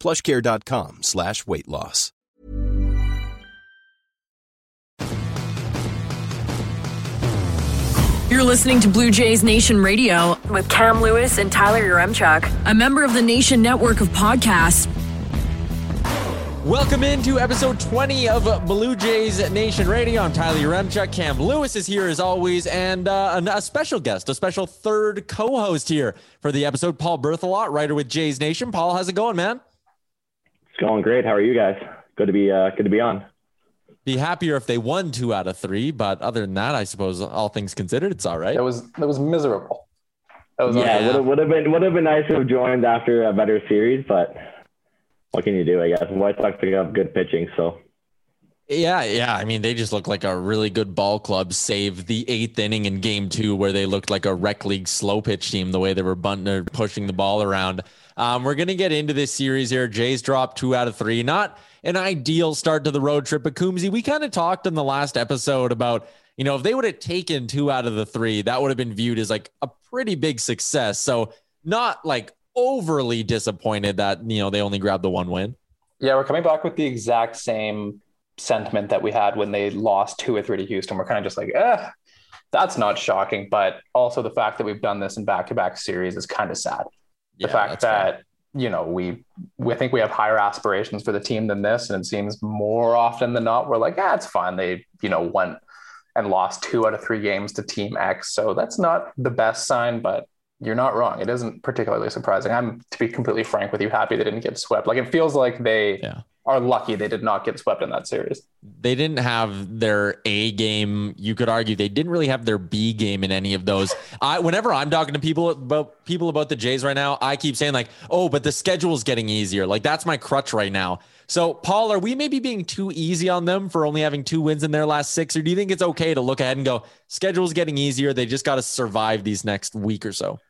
plushcare.com slash weight loss. You're listening to Blue Jays Nation Radio with Cam Lewis and Tyler Yaremchuk, a member of the Nation Network of Podcasts. Welcome into episode 20 of Blue Jays Nation Radio. I'm Tyler Yaremchuk. Cam Lewis is here as always, and uh, a special guest, a special third co-host here for the episode, Paul Berthelot, writer with Jays Nation. Paul, how's it going, man? It's going great. How are you guys? Good to be uh, good to be on. Be happier if they won two out of three, but other than that, I suppose all things considered, it's all right. That was that was miserable. That was yeah, would have, would have been would have been nice to have joined after a better series, but what can you do? I guess White Sox pick up good pitching, so. Yeah, yeah. I mean, they just look like a really good ball club, save the eighth inning in game two, where they looked like a rec league slow pitch team, the way they were bunting, pushing the ball around. Um, we're going to get into this series here. Jays dropped two out of three. Not an ideal start to the road trip. But Coombsy, we kind of talked in the last episode about, you know, if they would have taken two out of the three, that would have been viewed as like a pretty big success. So not like overly disappointed that, you know, they only grabbed the one win. Yeah, we're coming back with the exact same sentiment that we had when they lost two or three to Houston. We're kind of just like, eh, that's not shocking. But also the fact that we've done this in back to back series is kind of sad. The fact that you know, we we think we have higher aspirations for the team than this, and it seems more often than not we're like, yeah, it's fine. They you know went and lost two out of three games to Team X, so that's not the best sign, but you're not wrong. It isn't particularly surprising. I'm to be completely frank with you, happy they didn't get swept. Like it feels like they yeah are lucky they did not get swept in that series. They didn't have their A game. You could argue they didn't really have their B game in any of those. I whenever I'm talking to people about people about the Jays right now, I keep saying like, "Oh, but the schedule is getting easier." Like that's my crutch right now. So, Paul, are we maybe being too easy on them for only having two wins in their last six, or do you think it's okay to look ahead and go, schedule's getting easier? They just got to survive these next week or so.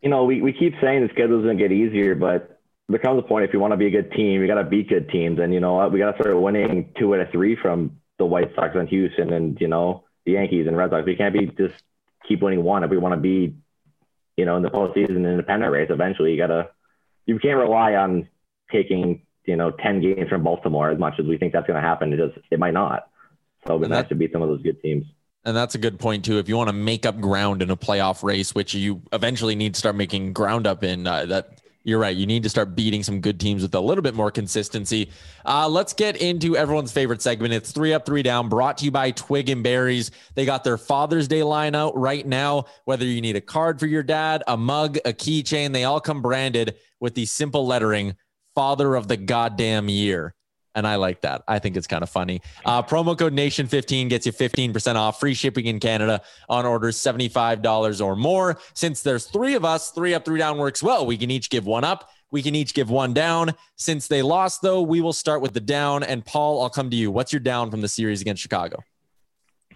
You know, we, we keep saying the schedule's going to get easier, but there comes a point if you want to be a good team, you got to beat good teams, and you know what? We got to start winning two out of three from the White Sox and Houston, and you know the Yankees and Red Sox. We can't be just keep winning one if we want to be, you know, in the postseason independent race. Eventually, you gotta you can't rely on taking you know ten games from Baltimore as much as we think that's going to happen. It just it might not. So it has to beat some of those good teams. And that's a good point too. If you want to make up ground in a playoff race, which you eventually need to start making ground up in, uh, that you're right. You need to start beating some good teams with a little bit more consistency. Uh, let's get into everyone's favorite segment. It's three up, three down, brought to you by Twig and Berries. They got their Father's Day line out right now. Whether you need a card for your dad, a mug, a keychain, they all come branded with the simple lettering Father of the Goddamn Year. And I like that. I think it's kind of funny. Uh, promo code Nation15 gets you 15% off free shipping in Canada on orders $75 or more. Since there's three of us, three up, three down works well. We can each give one up. We can each give one down. Since they lost, though, we will start with the down. And Paul, I'll come to you. What's your down from the series against Chicago?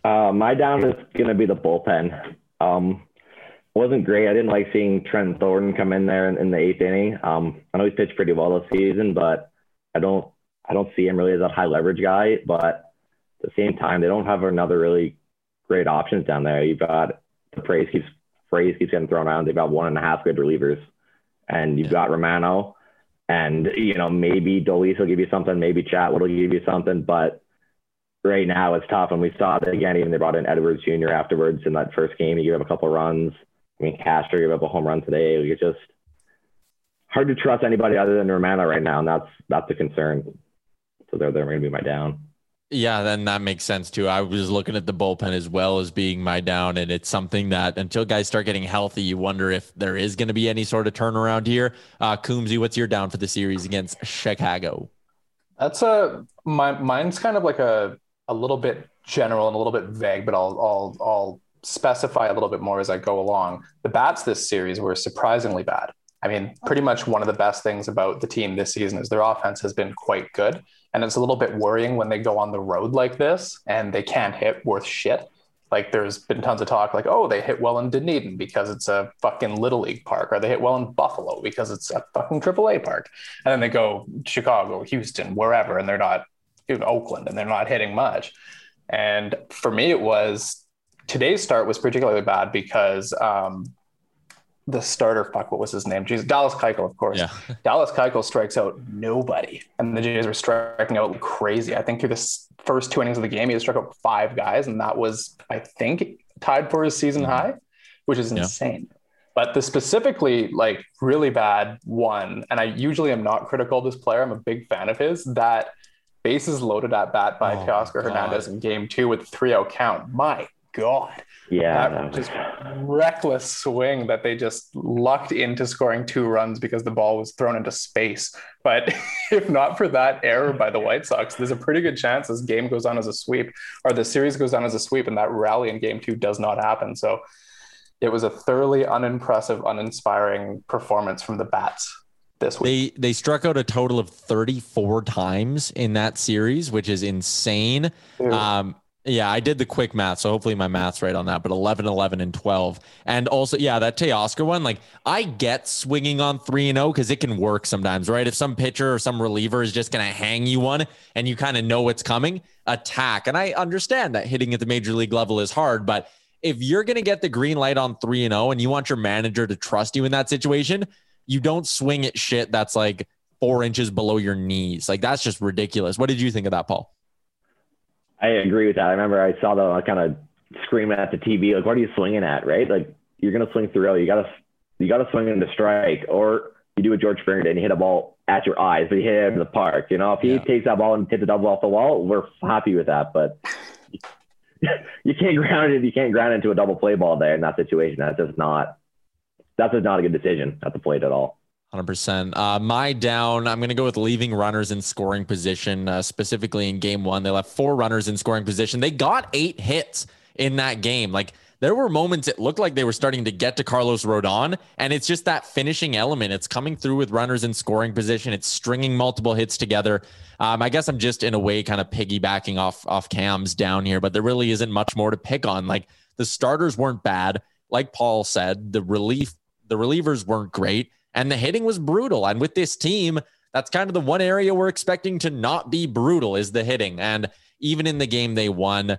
Uh, my down is going to be the bullpen. Um, wasn't great. I didn't like seeing Trent Thornton come in there in, in the eighth inning. Um, I know he's pitched pretty well this season, but I don't I don't see him really as a high leverage guy, but at the same time, they don't have another really great options down there. You've got the praise keeps phrase keeps getting thrown around. They've got one and a half good relievers, and you've yeah. got Romano, and you know maybe Dolis will give you something, maybe Chatwood will give you something, but right now it's tough. And we saw that again. Even they brought in Edwards Jr. afterwards in that first game. He gave up a couple runs. I mean, Castro gave up a home run today. It's just hard to trust anybody other than Romano right now, and that's that's the concern. So they're they're going to be my down. Yeah, then that makes sense too. I was looking at the bullpen as well as being my down, and it's something that until guys start getting healthy, you wonder if there is going to be any sort of turnaround here. Uh, Coombsy, what's your down for the series against Chicago? That's a my mine's kind of like a a little bit general and a little bit vague, but I'll I'll I'll specify a little bit more as I go along. The bats this series were surprisingly bad. I mean, pretty much one of the best things about the team this season is their offense has been quite good. And it's a little bit worrying when they go on the road like this and they can't hit worth shit. Like there's been tons of talk like, oh, they hit well in Dunedin because it's a fucking little league park, or they hit well in Buffalo because it's a fucking AAA park. And then they go Chicago, Houston, wherever, and they're not in Oakland and they're not hitting much. And for me, it was today's start was particularly bad because um, the starter, fuck, what was his name? Jesus, Dallas Keuchel, of course. Yeah. Dallas Keuchel strikes out nobody, and the Jays were striking out crazy. I think through the first two innings of the game, he struck out five guys, and that was, I think, tied for his season mm-hmm. high, which is insane. Yeah. But the specifically like really bad one, and I usually am not critical of this player. I'm a big fan of his. That bases loaded at bat by oh Teoscar Hernandez in game two with 3 0 count. My God. Yeah. That just reckless swing that they just lucked into scoring two runs because the ball was thrown into space. But if not for that error by the White Sox, there's a pretty good chance this game goes on as a sweep or the series goes on as a sweep and that rally in game two does not happen. So it was a thoroughly unimpressive, uninspiring performance from the bats this week. They they struck out a total of 34 times in that series, which is insane. Um, yeah, I did the quick math, so hopefully my math's right on that. But 11, 11, and 12. And also, yeah, that Teoscar one, like I get swinging on 3 and 0 because it can work sometimes, right? If some pitcher or some reliever is just going to hang you one and you kind of know what's coming, attack. And I understand that hitting at the major league level is hard, but if you're going to get the green light on 3 and 0 and you want your manager to trust you in that situation, you don't swing at shit that's like four inches below your knees. Like that's just ridiculous. What did you think of that, Paul? I agree with that. I remember I saw the kind of screaming at the TV, like, what are you swinging at, right? Like, you're going to swing through. You got to, you got to swing into strike, or you do a George Springer and you hit a ball at your eyes, but you hit it in the park. You know, if he yeah. takes that ball and hits a double off the wall, we're happy with that. But you can't ground it. You can't ground into a double play ball there in that situation. That's just not, that's just not a good decision at the plate at all. 100%. Uh, my down, I'm going to go with leaving runners in scoring position, uh, specifically in game one. They left four runners in scoring position. They got eight hits in that game. Like, there were moments it looked like they were starting to get to Carlos Rodon, and it's just that finishing element. It's coming through with runners in scoring position. It's stringing multiple hits together. Um, I guess I'm just in a way kind of piggybacking off off Cam's down here, but there really isn't much more to pick on. Like the starters weren't bad, like Paul said. The relief, the relievers weren't great and the hitting was brutal. And with this team, that's kind of the one area we're expecting to not be brutal is the hitting. And even in the game they won,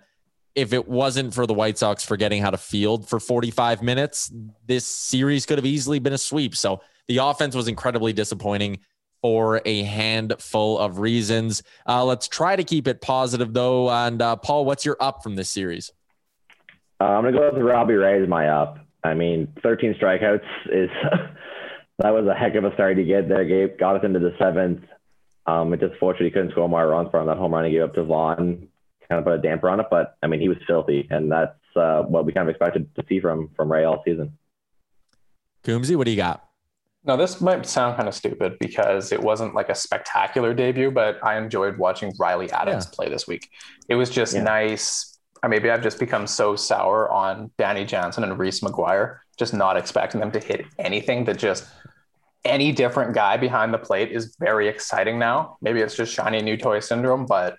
if it wasn't for the White Sox forgetting how to field for 45 minutes, this series could have easily been a sweep. So the offense was incredibly disappointing for a handful of reasons. Uh, let's try to keep it positive though. And uh, Paul, what's your up from this series? Uh, I'm gonna go with Robbie Ray as my up. I mean, 13 strikeouts is that was a heck of a start to get there. Gabe got us into the seventh. Um, it just fortunately couldn't score more runs from that home run he gave up to Vaughn. Kind of put a damper on it, but I mean he was filthy, and that's uh, what we kind of expected to see from from Ray all season. Coombsy, what do you got? Now this might sound kind of stupid because it wasn't like a spectacular debut, but I enjoyed watching Riley Adams yeah. play this week. It was just yeah. nice. Maybe I've just become so sour on Danny Jansen and Reese McGuire, just not expecting them to hit anything that just any different guy behind the plate is very exciting now. Maybe it's just shiny new toy syndrome, but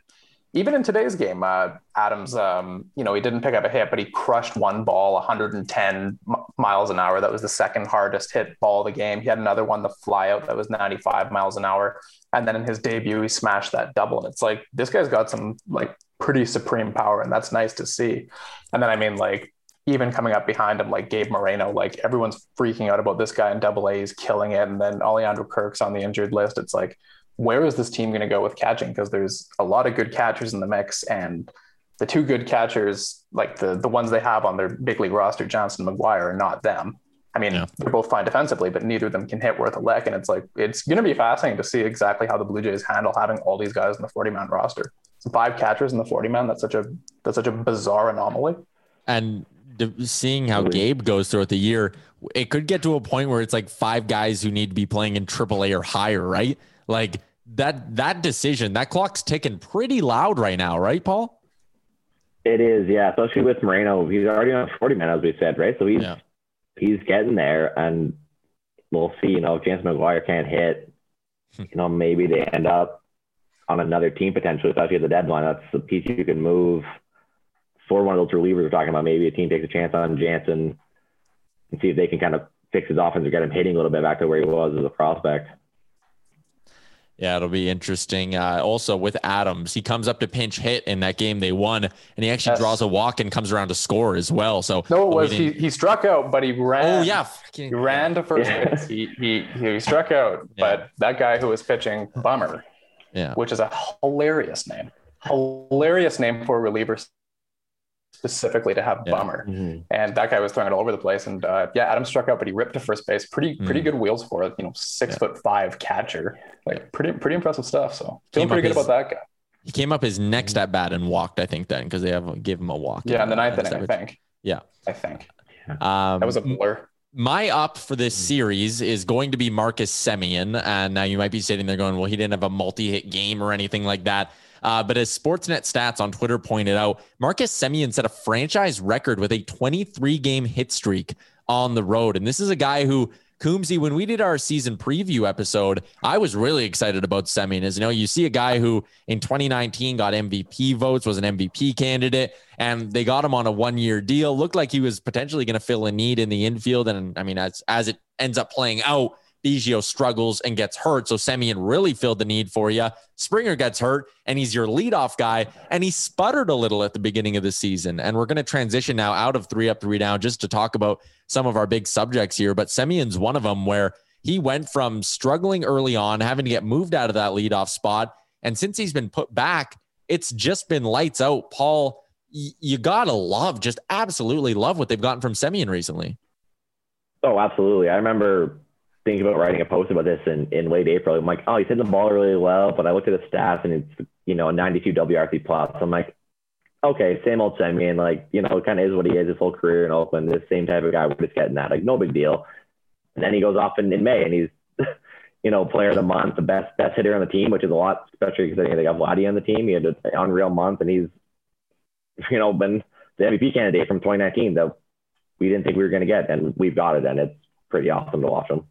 even in today's game, uh, Adams, um, you know, he didn't pick up a hit, but he crushed one ball 110 m- miles an hour. That was the second hardest hit ball of the game. He had another one, the flyout, that was 95 miles an hour. And then in his debut, he smashed that double. And it's like, this guy's got some like pretty supreme power, and that's nice to see. And then, I mean, like, even coming up behind him, like Gabe Moreno, like everyone's freaking out about this guy in double A. He's killing it. And then Alejandro Kirk's on the injured list. It's like, where is this team going to go with catching? Because there's a lot of good catchers in the mix. And the two good catchers, like the, the ones they have on their big league roster, Jansen and McGuire, are not them. I mean, yeah. they're both fine defensively, but neither of them can hit worth a lick. And it's like it's going to be fascinating to see exactly how the Blue Jays handle having all these guys in the 40 man roster. So five catchers in the 40 man. That's such a that's such a bizarre anomaly. And seeing how Gabe goes throughout the year, it could get to a point where it's like five guys who need to be playing in AAA or higher, right? Like that that decision, that clock's ticking pretty loud right now, right, Paul? It is, yeah. Especially with Moreno, he's already on 40 man, as we said, right? So he's yeah. he's getting there, and we'll see. You know, if Jansen McGuire can't hit, hmm. you know, maybe they end up on another team potentially, especially at the deadline. That's the piece you can move for one of those relievers we're talking about. Maybe a team takes a chance on Jansen and see if they can kind of fix his offense or get him hitting a little bit back to where he was as a prospect. Yeah, it'll be interesting. Uh, also with Adams, he comes up to pinch hit in that game they won, and he actually yes. draws a walk and comes around to score as well. So no, it was he, he struck out, but he ran. Oh yeah, he ran to first yeah. base. He, he he struck out, yeah. but that guy who was pitching, Bummer, yeah, which is a hilarious name, hilarious name for a reliever specifically to have yeah. Bummer. Mm-hmm. And that guy was throwing it all over the place. And uh, yeah, Adam struck out, but he ripped to first base. Pretty pretty mm-hmm. good wheels for it. You know, six yeah. foot five catcher. Like pretty pretty impressive stuff. So feeling pretty good his, about that guy. He came up his next at bat and walked. I think then because they have gave him a walk. Yeah, in the ninth inning, I think. Yeah, I think. Um, that was a blur. My up for this mm-hmm. series is going to be Marcus Semien. And now you might be sitting there going, well, he didn't have a multi hit game or anything like that. Uh, but as Sportsnet Stats on Twitter pointed out, Marcus Semien set a franchise record with a 23 game hit streak on the road. And this is a guy who Coombsy, when we did our season preview episode, I was really excited about Semien. As you know, you see a guy who in 2019 got MVP votes, was an MVP candidate, and they got him on a one-year deal. Looked like he was potentially going to fill a need in the infield. And I mean, as as it ends up playing out, Biggio struggles and gets hurt. So Semien really filled the need for you. Springer gets hurt and he's your leadoff guy. And he sputtered a little at the beginning of the season. And we're going to transition now out of three up, three down just to talk about some of our big subjects here. But Semien's one of them where he went from struggling early on, having to get moved out of that leadoff spot. And since he's been put back, it's just been lights out. Paul, you gotta love, just absolutely love what they've gotten from Semien recently. Oh, absolutely. I remember thinking about writing a post about this in, in late April. I'm like, oh, he's hitting the ball really well, but I looked at the stats and it's, you know, a 92 WRC plus. I'm like, okay, same old Semien, like, you know, kind of is what he is his whole career in Oakland, the same type of guy. We're just getting that, like, no big deal. And then he goes off in, in May and he's, you know, player of the month, the best best hitter on the team, which is a lot, especially because they got Vladdy on the team. He had an unreal month and he's, you know, been the MVP candidate from 2019 that we didn't think we were going to get, and we've got it, and it's pretty awesome to watch him.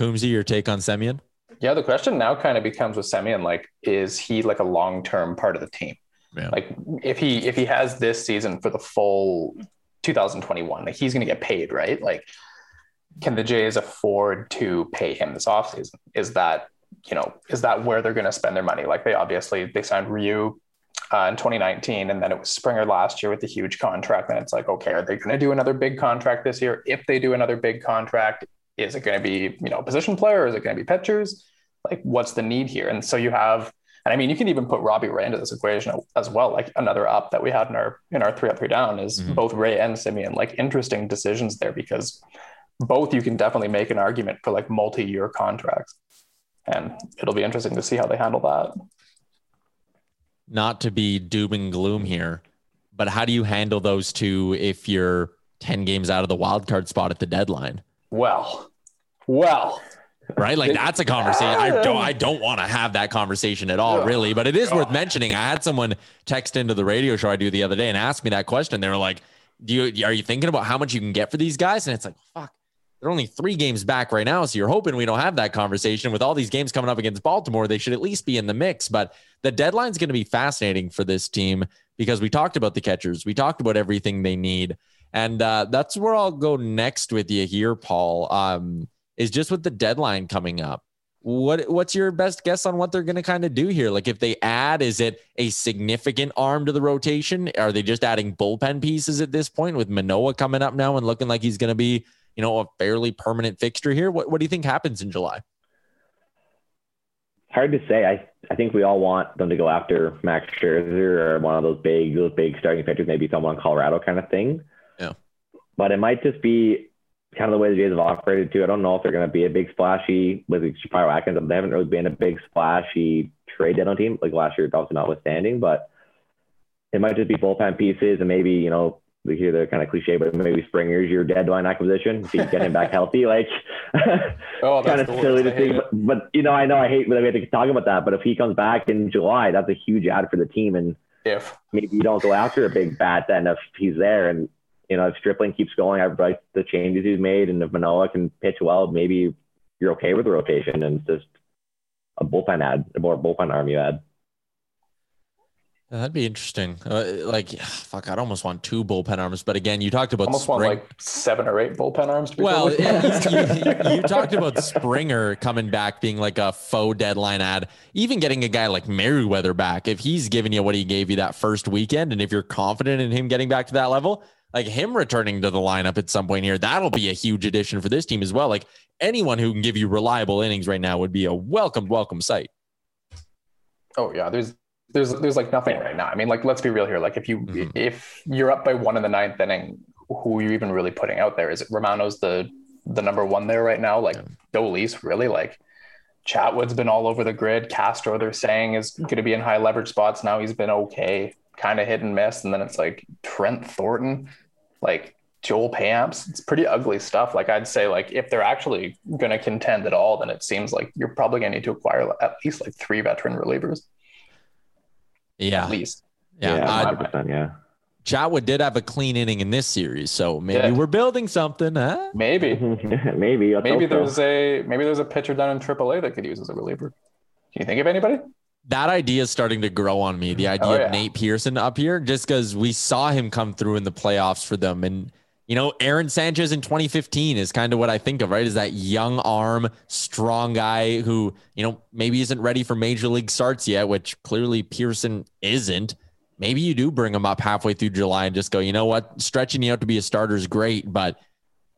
Coombsy, your take on Semien? Yeah, the question now kind of becomes with Semien, like, is he like a long term part of the team? Yeah. Like, if he if he has this season for the full 2021, like he's going to get paid, right? Like, can the Jays afford to pay him this offseason? Is that you know is that where they're going to spend their money? Like, they obviously they signed Ryu uh, in 2019, and then it was Springer last year with the huge contract. And it's like, okay, are they going to do another big contract this year? If they do another big contract, is it going to be, you know, position player or is it going to be pitchers? Like, what's the need here? And so you have, and I mean, you can even put Robbie Ray into this equation as well. Like another up that we had in our in our three up three down is mm-hmm. both Ray and Semien Like interesting decisions there because both you can definitely make an argument for like multi-year contracts, and it'll be interesting to see how they handle that. Not to be doom and gloom here, but how do you handle those two if you're ten games out of the wild card spot at the deadline? Well, well, right? Like that's a conversation. I don't I don't want to have that conversation at all, really. But it is worth mentioning. I had someone text into the radio show I do the other day and ask me that question. They were like, "Do you are you thinking about how much you can get for these guys?" And it's like, fuck. They're only three games back right now. So you're hoping we don't have that conversation. With all these games coming up against Baltimore, they should at least be in the mix. But the deadline's going to be fascinating for this team because we talked about the catchers. We talked about everything they need. And uh, that's where I'll go next with you here, Paul. Um, is just with the deadline coming up. What what's your best guess on what they're going to kind of do here? Like if they add, is it a significant arm to the rotation? Are they just adding bullpen pieces at this point with Manoah coming up now and looking like he's going to be, you know, a fairly permanent fixture here? What what do you think happens in July? Hard to say. I I think we all want them to go after Max Scherzer or one of those big those big starting pitchers, maybe someone in Colorado kind of thing. Yeah. But it might just be kind of the way the Jays have operated too. I don't know if they're going to be a big splashy with Shapiro Atkins. They haven't really been a big splashy trade deadline team like last year, obviously notwithstanding, but it might just be bullpen pieces and maybe, you know, we hear the kind of cliche, but maybe Springer's your deadline acquisition if you get him back healthy. Like, oh, kind of silly to think, but, but, you know, I know I hate that we have to talk about that, but if he comes back in July, that's a huge ad for the team. And if maybe you don't go after a big bat, then if he's there and you know if Stripling keeps going, I like the changes he's made, and if Manoah can pitch well, maybe you're okay with the rotation and it's just a bullpen ad, a more bullpen arm you add. That'd be interesting. Uh, like, fuck, I'd almost want two bullpen arms. But again, you talked about almost Spring- want like seven or eight bullpen arms. well, you, you, talked about Springer coming back, being like a faux deadline ad. Even getting a guy like Merryweather back, if he's giving you what he gave you that first weekend, and if you're confident in him getting back to that level, like him returning to the lineup at some point here, that'll be a huge addition for this team as well. Like anyone who can give you reliable innings right now would be a welcome, welcome sight. Oh yeah, there's there's there's like nothing right now. I mean, like let's be real here. Like if you mm-hmm. if you're up by one in the ninth inning, who are you even really putting out there? Is it Romano's the the number one there right now? Like yeah. Dolis, really? Like Chatwood's been all over the grid. Castro, they're saying, is going to be in high leverage spots now. He's been okay, kind of hit and miss. And then it's like Trent Thornton, like Joel Payamps. It's pretty ugly stuff. Like I'd say, like if they're actually going to contend at all, then it seems like you're probably going to need to acquire at least like three veteran relievers. Yeah. At least. Yeah. Yeah. 100%, yeah. Chatwood did have a clean inning in this series, so maybe yeah. we're building something, huh? Maybe, maybe, maybe there's so. a maybe there's a pitcher down in AAA that could use as a reliever. Can you think of anybody? That idea is starting to grow on me. The mm-hmm. idea oh, yeah. of Nate Pearson up here, just because we saw him come through in the playoffs for them, and you know, Aaron Sanchez in 2015 is kind of what I think of, right? Is that young arm, strong guy who, you know, maybe isn't ready for major league starts yet, which clearly Pearson isn't. Maybe you do bring him up halfway through July and just go, you know what, stretching you out to be a starter is great, but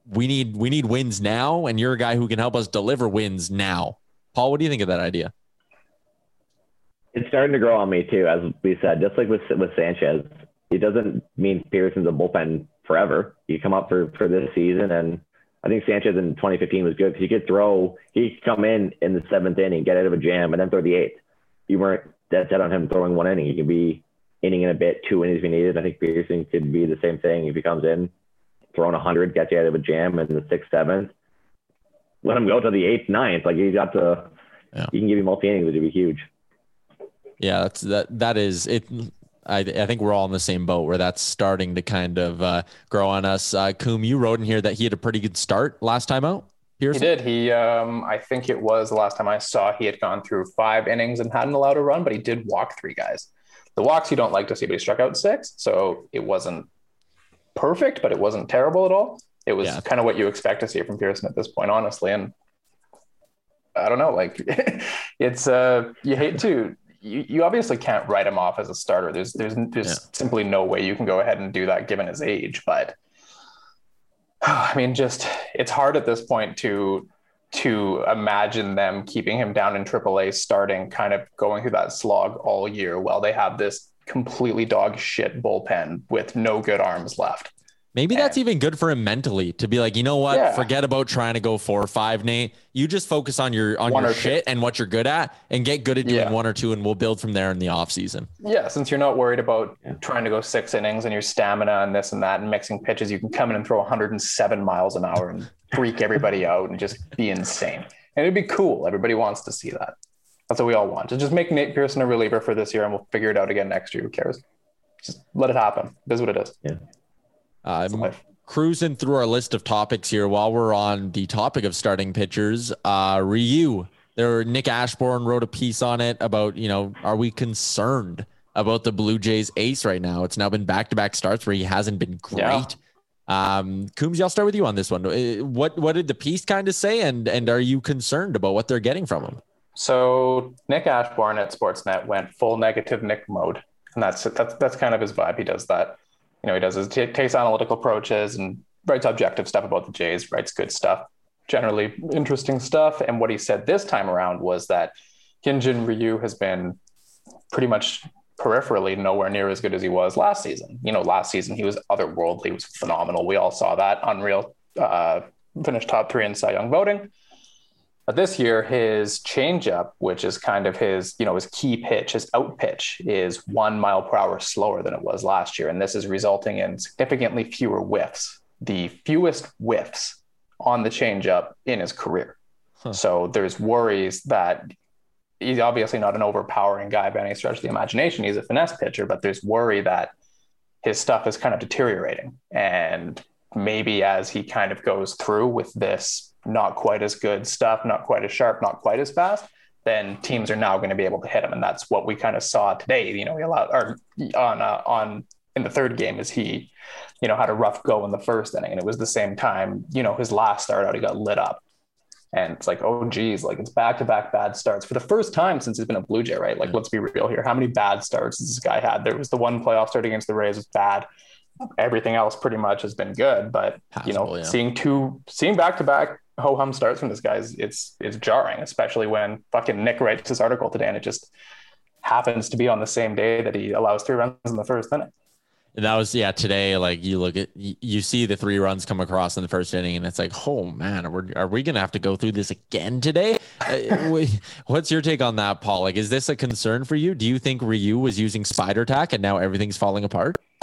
we need we need wins now, and you're a guy who can help us deliver wins now. Paul, what do you think of that idea? It's starting to grow on me too, as we said. Just like with with Sanchez, it doesn't mean Pearson's a bullpen forever. You come up for for this season, and I think Sanchez in 2015 was good because he could throw. He could come in in the seventh inning, get out of a jam, and then throw the eighth. You weren't dead set on him throwing one inning. He could be inning in a bit, two innings if needed. I think Pearson could be the same thing if he comes in, throwing 100, gets you out of a jam in the sixth, seventh. Let him go to the eighth, ninth. Like he's got to. Yeah. He can give you multi innings, which would be huge. Yeah, that's that. That is it. I, I, think we're all in the same boat where that's starting to kind of uh, grow on us. Uh, Coom, you wrote in here that he had a pretty good start last time out. Pearson? He did. He, um, I think it was the last time I saw he had gone through five innings and hadn't allowed a run, but he did walk three guys. The walks you don't like to see, but he struck out six, so it wasn't perfect, but it wasn't terrible at all. It was yeah. kind of what you expect to see from Pearson at this point, honestly. And I don't know, like it's uh, you hate to you, you obviously can't write him off as a starter. There's there's there's yeah. simply no way you can go ahead and do that given his age. But I mean, just it's hard at this point to to imagine them keeping him down in AAA, starting kind of going through that slog all year while they have this completely dog shit bullpen with no good arms left. Maybe that's even good for him mentally to be like, you know what? Yeah. Forget about trying to go four or five, Nate. You just focus on your on one your shit two. and what you're good at and get good at doing yeah. one or two and we'll build from there in the off season. Yeah, since you're not worried about yeah. trying to go six innings and your stamina and this and that and mixing pitches, you can come in and throw 107 miles an hour and freak everybody out and just be insane. And it'd be cool. Everybody wants to see that. That's what we all want. To just make Nate Pearson a reliever for this year and we'll figure it out again next year. Who cares? Just let it happen. It is what it is. Yeah. Uh, cruising through our list of topics here while we're on the topic of starting pitchers. Uh, Ryu, there, Nick Ashbourne wrote a piece on it about, you know, are we concerned about the Blue Jays ace right now? It's now been back to back starts where he hasn't been great. Yeah. Um, Coombs, I'll start with you on this one. Uh, what what did the piece kind of say, and and are you concerned about what they're getting from him? So Nick Ashbourne at Sportsnet went full negative Nick mode, and that's that's that's kind of his vibe. He does that you know, he does his t- analytical approaches and writes objective stuff about the Jays, writes good stuff, generally interesting stuff. And what he said this time around was that Hyunjin Ryu has been pretty much peripherally nowhere near as good as he was last season. You know, last season he was otherworldly, he was phenomenal. We all saw that unreal uh, finished top three in Cy Young voting. But this year, his changeup, which is kind of his, you know, his key pitch, his out pitch, is one mile per hour slower than it was last year, and this is resulting in significantly fewer whiffs, the fewest whiffs on the changeup in his career. Huh. So there's worries that he's obviously not an overpowering guy by any stretch of the imagination. He's a finesse pitcher, but there's worry that his stuff is kind of deteriorating. And maybe as he kind of goes through with this not quite as good stuff, not quite as sharp, not quite as fast, then teams are now going to be able to hit him. And that's what we kind of saw today. You know, we allowed or on uh, on in the third game as he, you know, had a rough go in the first inning. And it was the same time, you know, his last start out, he got lit up. And it's like, oh geez, like it's back to back bad starts for the first time since he's been a Blue Jay, right? Like, let's be real here. How many bad starts has this guy had? There was the one playoff start against the Rays was bad. Everything else pretty much has been good, but Possible, you know, yeah. seeing two, seeing back to back ho hum starts from this guy is it's it's jarring, especially when fucking Nick writes this article today and it just happens to be on the same day that he allows three runs in the first inning. And that was yeah today. Like you look at you see the three runs come across in the first inning, and it's like, oh man, are we, are we gonna have to go through this again today? uh, what's your take on that, Paul? Like, is this a concern for you? Do you think Ryu was using spider tack and now everything's falling apart?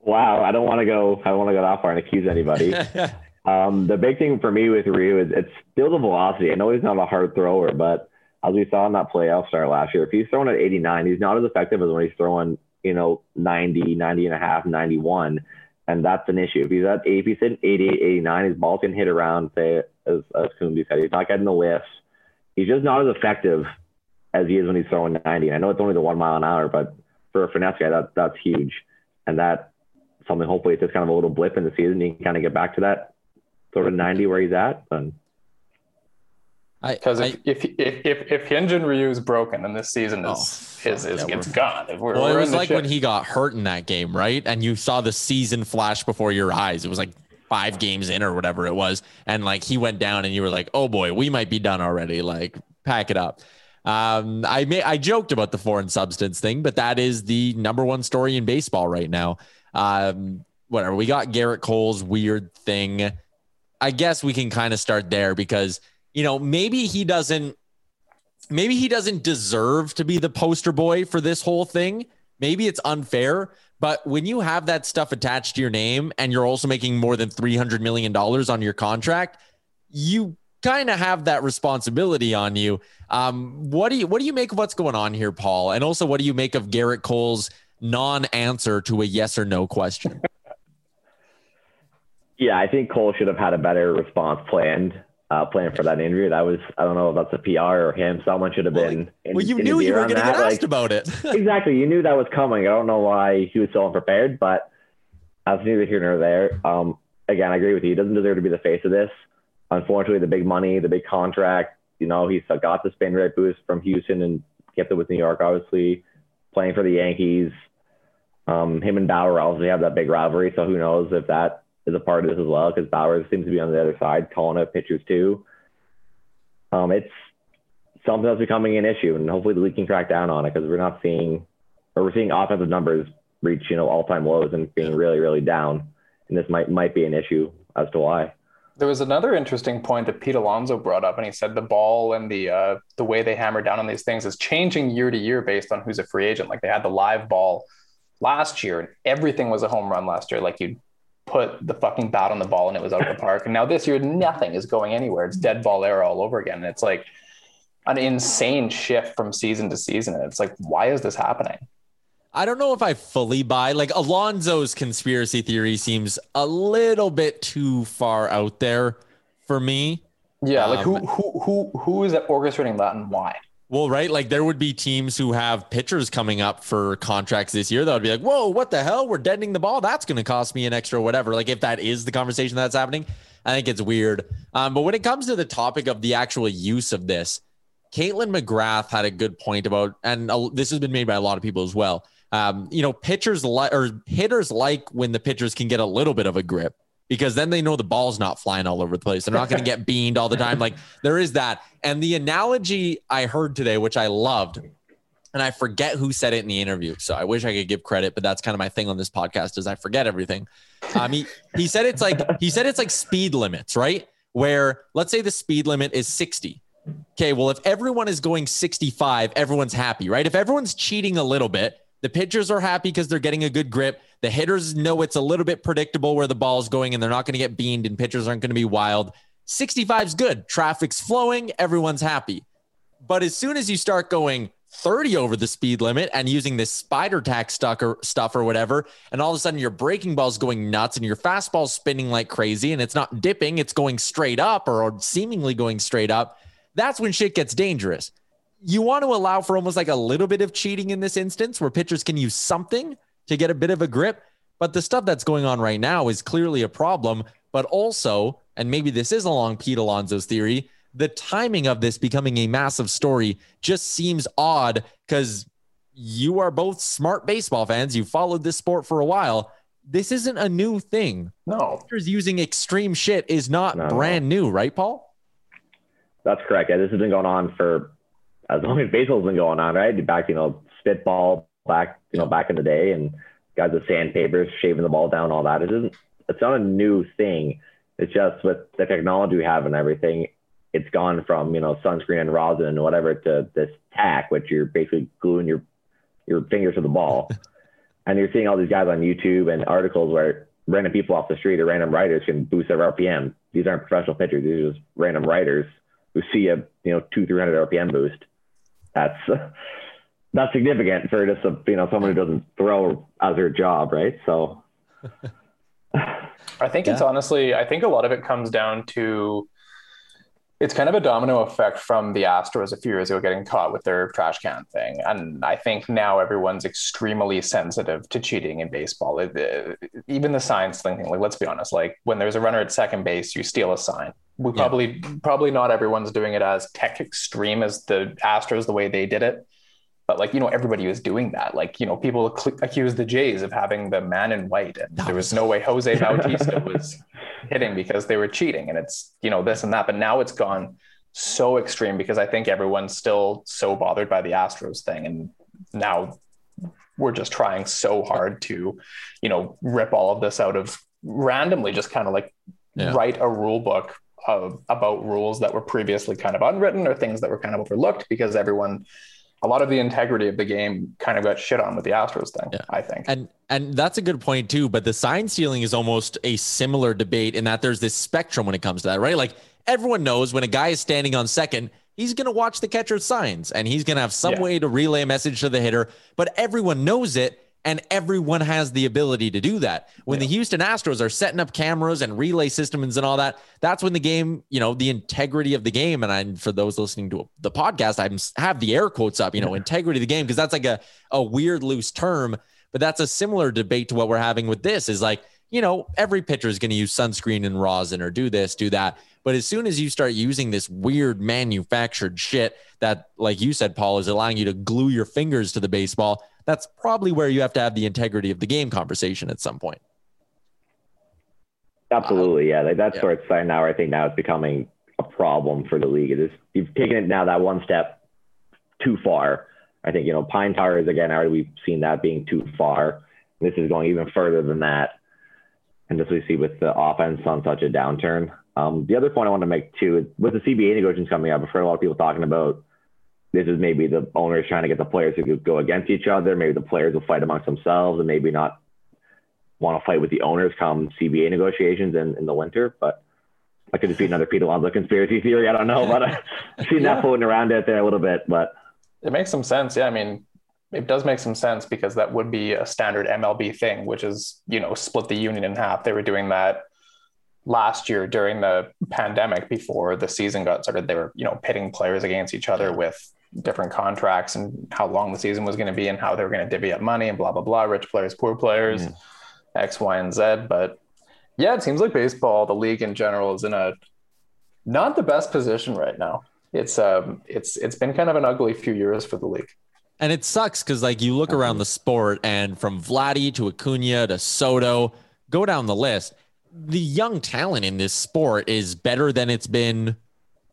wow, I don't want to go. I don't want to go that far and accuse anybody. um, the big thing for me with Ryu is it's still the velocity. I know he's not a hard thrower, but as we saw in that playoff start last year, if he's throwing at 89, he's not as effective as when he's throwing you know, 90, 90 and a half, 91. And that's an issue. If he's at, if he's hitting 88, 89, his ball can hit around, say, as, as Coombe said, he's not getting the whiffs. He's just not as effective as he is when he's throwing 90. I know it's only the one mile an hour, but for a finesse guy, that, that's huge. And that something, hopefully, it's just kind of a little blip in the season. He can kind of get back to that sort of 90 where he's at. And because if, if, if if if Hyunjin Ryu is broken and this season is oh, is, is yeah, it's gone. We're, well, we're it was like shit. when he got hurt in that game, right? And you saw the season flash before your eyes. It was like five games in or whatever it was, and like he went down, and you were like, "Oh boy, we might be done already." Like, pack it up. Um, I may I joked about the foreign substance thing, but that is the number one story in baseball right now. Um, whatever we got Gerrit Cole's weird thing. I guess we can kind of start there because you know, maybe he doesn't maybe he doesn't deserve to be the poster boy for this whole thing. Maybe it's unfair, but when you have that stuff attached to your name and you're also making more than 300 million dollars on your contract, you kind of have that responsibility on you. Um, what do you what do you make of what's going on here, Paul? And also, what do you make of Gerrit Cole's non-answer to a yes or no question? Yeah, I think Cole should have had a better response planned uh, playing for that injury. That was I don't know if that's a PR or him. Someone should have been. Well, well you knew you were going to get asked like, about it. exactly, you knew that was coming. I don't know why he was so unprepared, but that's neither here nor there. Um, again, I agree with you. He doesn't deserve to be the face of this. Unfortunately, the big money, the big contract. You know, he's got the spin rate boost from Houston and kept it with New York. Obviously, playing for the Yankees. Um, him and Bauer obviously have that big rivalry, so who knows if that is a part of this as well because Bauer seems to be on the other side calling out pitchers too. Um, it's something that's becoming an issue, and hopefully the league can crack down on it because we're not seeing, or we're seeing offensive numbers reach you know all time lows and being really really down, and this might might be an issue as to why. There was another interesting point that Pete Alonso brought up, and he said the ball and the uh, the way they hammer down on these things is changing year to year based on who's a free agent. Like they had the live ball last year, and everything was a home run last year. Like you put the fucking bat on the ball and it was out of the park. And now this year, nothing is going anywhere. It's dead ball era all over again. And it's like an insane shift from season to season. And it's like, why is this happening? I don't know if I fully buy like Alonso's conspiracy theory seems a little bit too far out there for me. Yeah, like um, who who who who is orchestrating that and why? Well, right. Like there would be teams who have pitchers coming up for contracts this year that would be like, whoa, what the hell? We're deadening the ball. That's going to cost me an extra whatever. Like if that is the conversation that's happening, I think it's weird. Um, but when it comes to the topic of the actual use of this, Kaitlyn McGrath had a good point about, and this has been made by a lot of people as well. Um, you know, pitchers or hitters like when the pitchers can get a little bit of a grip because then they know the ball's not flying all over the place. They're not going to get beamed all the time. Like there is that. And the analogy I heard today, which I loved, and I forget who said it in the interview. So I wish I could give credit, but that's kind of my thing on this podcast is I forget everything. Um, he, he said it's like he said it's like speed limits, right? Where let's say the speed limit is 60. Okay, well, if everyone is going 65, everyone's happy, right? If everyone's cheating a little bit, the pitchers are happy because they're getting a good grip. The hitters know it's a little bit predictable where the ball's going and they're not going to get beamed and pitchers aren't going to be wild. 65 is good. Traffic's flowing, everyone's happy. But as soon as you start going 30 over the speed limit and using this spider tack stuck or stuff or whatever, and all of a sudden your breaking ball's going nuts and your fastball's spinning like crazy and it's not dipping, it's going straight up or seemingly going straight up. That's when shit gets dangerous. You want to allow for almost like a little bit of cheating in this instance where pitchers can use something to get a bit of a grip. But the stuff that's going on right now is clearly a problem. But also, and maybe this is along Pete Alonso's theory, the timing of this becoming a massive story just seems odd because you are both smart baseball fans. You followed this sport for a while. This isn't a new thing. No. Pitchers using extreme shit is not no. brand new, right, Paul? That's correct. Yeah, this has been going on for as long as baseball's been going on, right? Back, you know, spitball back, you know, back in the day and guys with sandpapers, shaving the ball down, all that. It isn't, it's not a new thing. It's just with the technology we have and everything, it's gone from you know sunscreen and rosin and whatever to this tack, which you're basically gluing your your fingers to the ball. and you're seeing all these guys on YouTube and articles where random people off the street or random writers can boost their RPM. These aren't professional pitchers; these are just random writers who see a you know two three hundred RPM boost. That's that's significant for just a you know someone who doesn't throw as their job, right? So. I think yeah. it's honestly, I think a lot of it comes down to it's kind of a domino effect from the Astros a few years ago getting caught with their trash can thing. And I think now everyone's extremely sensitive to cheating in baseball. It, it, even the signs thing, like let's be honest, like when there's a runner at second base, you steal a sign. We yeah. probably probably not everyone's doing it as tech extreme as the Astros the way they did it but like you know everybody was doing that like you know people accused the jays of having the man in white and there was no way jose bautista was hitting because they were cheating and it's you know this and that but now it's gone so extreme because i think everyone's still so bothered by the astros thing and now we're just trying so hard to you know rip all of this out of randomly just kind of like yeah. write a rule book of, about rules that were previously kind of unwritten or things that were kind of overlooked because everyone a lot of the integrity of the game kind of got shit on with the Astros thing, yeah. I think. And and that's a good point too, but the sign stealing is almost a similar debate in that there's this spectrum when it comes to that, right? Like everyone knows when a guy is standing on second, he's going to watch the catcher's signs and he's going to have some yeah. way to relay a message to the hitter, but everyone knows it and everyone has the ability to do that. When yeah. the Houston Astros are setting up cameras and relay systems and all that, that's when the game, you know, the integrity of the game. And I, for those listening to the podcast, I have the air quotes up, you know, integrity of the game, because that's like a, a weird loose term, but that's a similar debate to what we're having with this is like, you know, every pitcher is going to use sunscreen and rosin or do this, do that. But as soon as you start using this weird manufactured shit that, like you said, Paul, is allowing you to glue your fingers to the baseball, that's probably where you have to have the integrity of the game conversation at some point. Absolutely, yeah. Like that's yeah. where it's starting now. I think now it's becoming a problem for the league. It is you've taken it now that one step too far. I think you know Pine Tires again. Already we've seen that being too far. This is going even further than that, and this we see with the offense on such a downturn. Um, the other point I want to make too, with the CBA negotiations coming up, I've heard a lot of people talking about this is maybe the owners trying to get the players to go against each other. Maybe the players will fight amongst themselves and maybe not want to fight with the owners come CBA negotiations in, in the winter. But I could just be another Pete Alonso conspiracy theory. I don't know, but I've seen yeah. that floating around out there a little bit. But it makes some sense. Yeah, I mean, it does make some sense because that would be a standard MLB thing, which is you know split the union in half. They were doing that last year during the pandemic before the season got started. They were you know pitting players against each other with different contracts and how long the season was going to be and how they were going to divvy up money and blah blah blah rich players poor players mm. x y and z but yeah it seems like baseball the league in general is in a not the best position right now it's um it's it's been kind of an ugly few years for the league and it sucks because like you look around the sport and from Vladdy to Acuna to Soto, go down the list. The young talent in this sport is better than it's been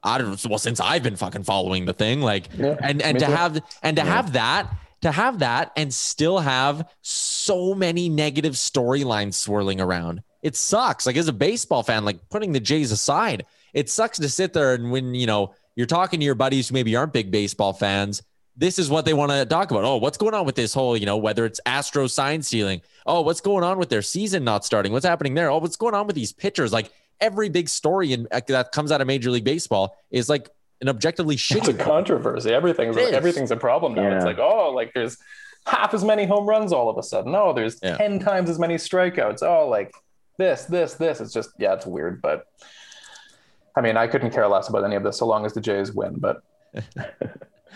I don't know, well, since I've been fucking following the thing, like, Yeah, and and to too. have and to have that, to have that, and still have so many negative storylines swirling around, it sucks. Like as a baseball fan, like putting the Jays aside, it sucks to sit there and when you know you're talking to your buddies who maybe aren't big baseball fans. This is what they want to talk about. Oh, what's going on with this whole, you know, whether it's Astro sign stealing. Oh, what's going on with their season not starting? What's happening there? Oh, what's going on with these pitchers? Like every big story in, uh, that comes out of Major League Baseball is like an objectively It's a controversy. Everything's It is. everything's a problem now. It's like, oh, like there's half as many home runs all of a sudden. Oh, there's Yeah. 10 times as many strikeouts. Oh, like this, this, this. It's just, yeah, it's weird. But I mean, I couldn't care less about any of this so long as the Jays win. But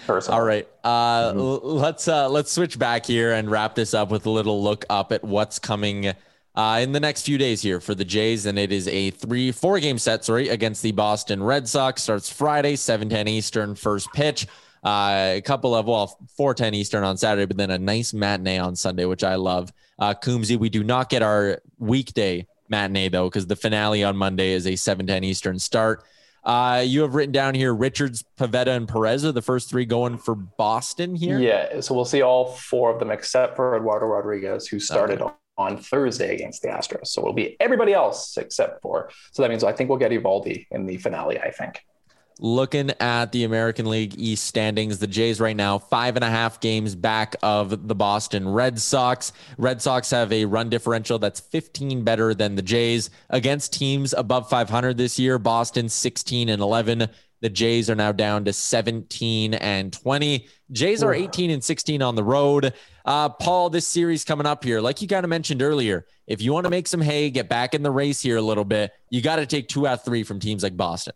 personally, All right, uh, l- let's uh, let's switch back here and wrap this up with a little look up at what's coming uh, in the next few days here for the Jays, and it is a three four game set, sorry, against the Boston Red Sox. Starts Friday, seven ten Eastern, first pitch. Uh, a couple of well, four ten Eastern on Saturday, but then a nice matinee on Sunday, which I love. Uh, Coombsy, we do not get our weekday matinee though, because the finale on Monday is a seven ten Eastern start. Uh, you have written down here Richards, Pivetta, and Perez are the first three going for Boston here. yeah. So we'll see all four of them except for Eduardo Rodriguez, who started on, on Thursday against the Astros. So it'll be everybody else except for. So that means I think we'll get Eovaldi in the finale. I think. Looking at the American League East standings, the Jays right now five and a half games back of the Boston Red Sox. Red Sox have a run differential that's 15 better than the Jays against teams above 500 this year. Boston 16 and 11. The Jays are now down to 17 and 20. Jays are 18 and 16 on the road. Uh, Paul, this series coming up here, like you kind of mentioned earlier, if you want to make some hay, get back in the race here a little bit, you got to take two out of three from teams like Boston.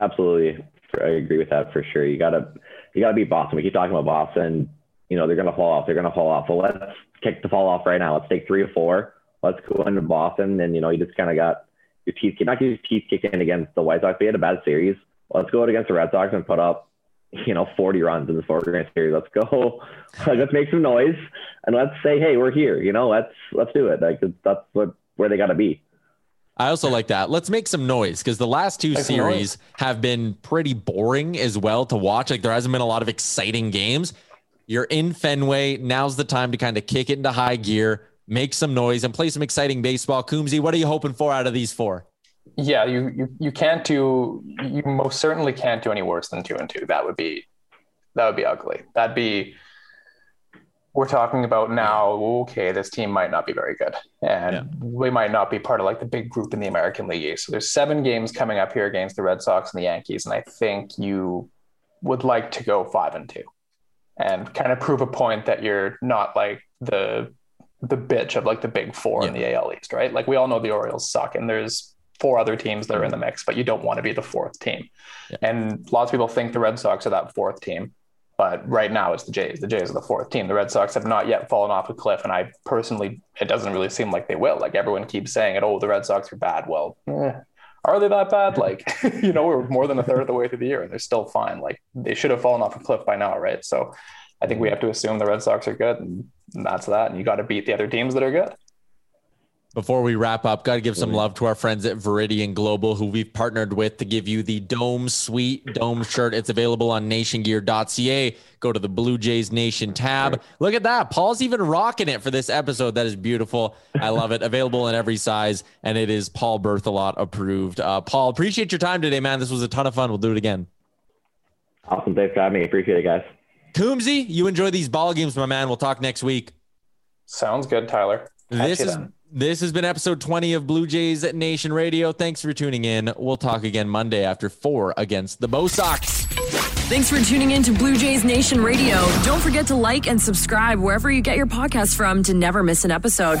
Absolutely. I agree with that for sure. You gotta you gotta beat Boston. We keep talking about Boston. You know, they're gonna fall off. They're gonna fall off. So let's kick the fall off right now. Let's take three or four. Let's go into Boston. And you know, you just kinda got your teeth not your teeth kicked in against the White Sox. They had a bad series. Let's go out against the Red Sox and put up, you know, 40 runs in this four game series. Let's go. let's make some noise and let's say, hey, we're here. You know, let's let's do it. Like that's what where they gotta be. I also like that. Let's make some noise because the last two series have been pretty boring as well to watch. Like there hasn't been a lot of exciting games. You're in Fenway. Now's the time to kind of kick it into high gear, make some noise, and play some exciting baseball. Coombsy, what are you hoping for out of these four? Yeah, you you you can't do you most certainly can't do any worse than two and two. That would be that would be ugly. That'd be we're talking about now, okay, this team might not be very good. And Yeah. we might not be part of like the big group in the American League East. So there's seven games coming up here against the Red Sox and the Yankees. And I think you would like to go five and two and kind of prove a point that you're not like the the bitch of like the big four in the AL East, right? Like we all know the Orioles suck and there's four other teams that are in mm-hmm. the mix, but you don't want to be the fourth team. Yeah. And lots of people think the Red Sox are that fourth team. But right now it's the Jays. The Jays are the fourth team. The Red Sox have not yet fallen off a cliff. And I personally, it doesn't really seem like they will. Like everyone keeps saying it, oh, the Red Sox are bad. Well, eh, are they that bad? Like, you know, we're more than a third of the way through the year and they're still fine. Like they should have fallen off a cliff by now, right? So I think we have to assume the Red Sox are good and, and that's that. And you got to beat the other teams that are good. Before we wrap up, got to give some love to our friends at Viridian Global, who we've partnered with to give you the Dome Sweet Dome shirt. It's available on nationgear.ca. Go to the Blue Jays Nation tab. Look at that. Paul's even rocking it for this episode. That is beautiful. I love it. available in every size, and it is Paul Berthelot approved. Uh, Paul, appreciate your time today, man. This was a ton of fun. We'll do it again. Awesome. Thanks for having me. Appreciate it, guys. Coombsy, you enjoy these ball games, my man. We'll talk next week. Sounds good, Tyler. Catch This you is then. This has been episode 20 of Blue Jays Nation Radio. Thanks for tuning in. We'll talk again Monday after four against the Bo Sox. Thanks for tuning in to Blue Jays Nation Radio. Don't forget to like and subscribe wherever you get your podcasts from to never miss an episode.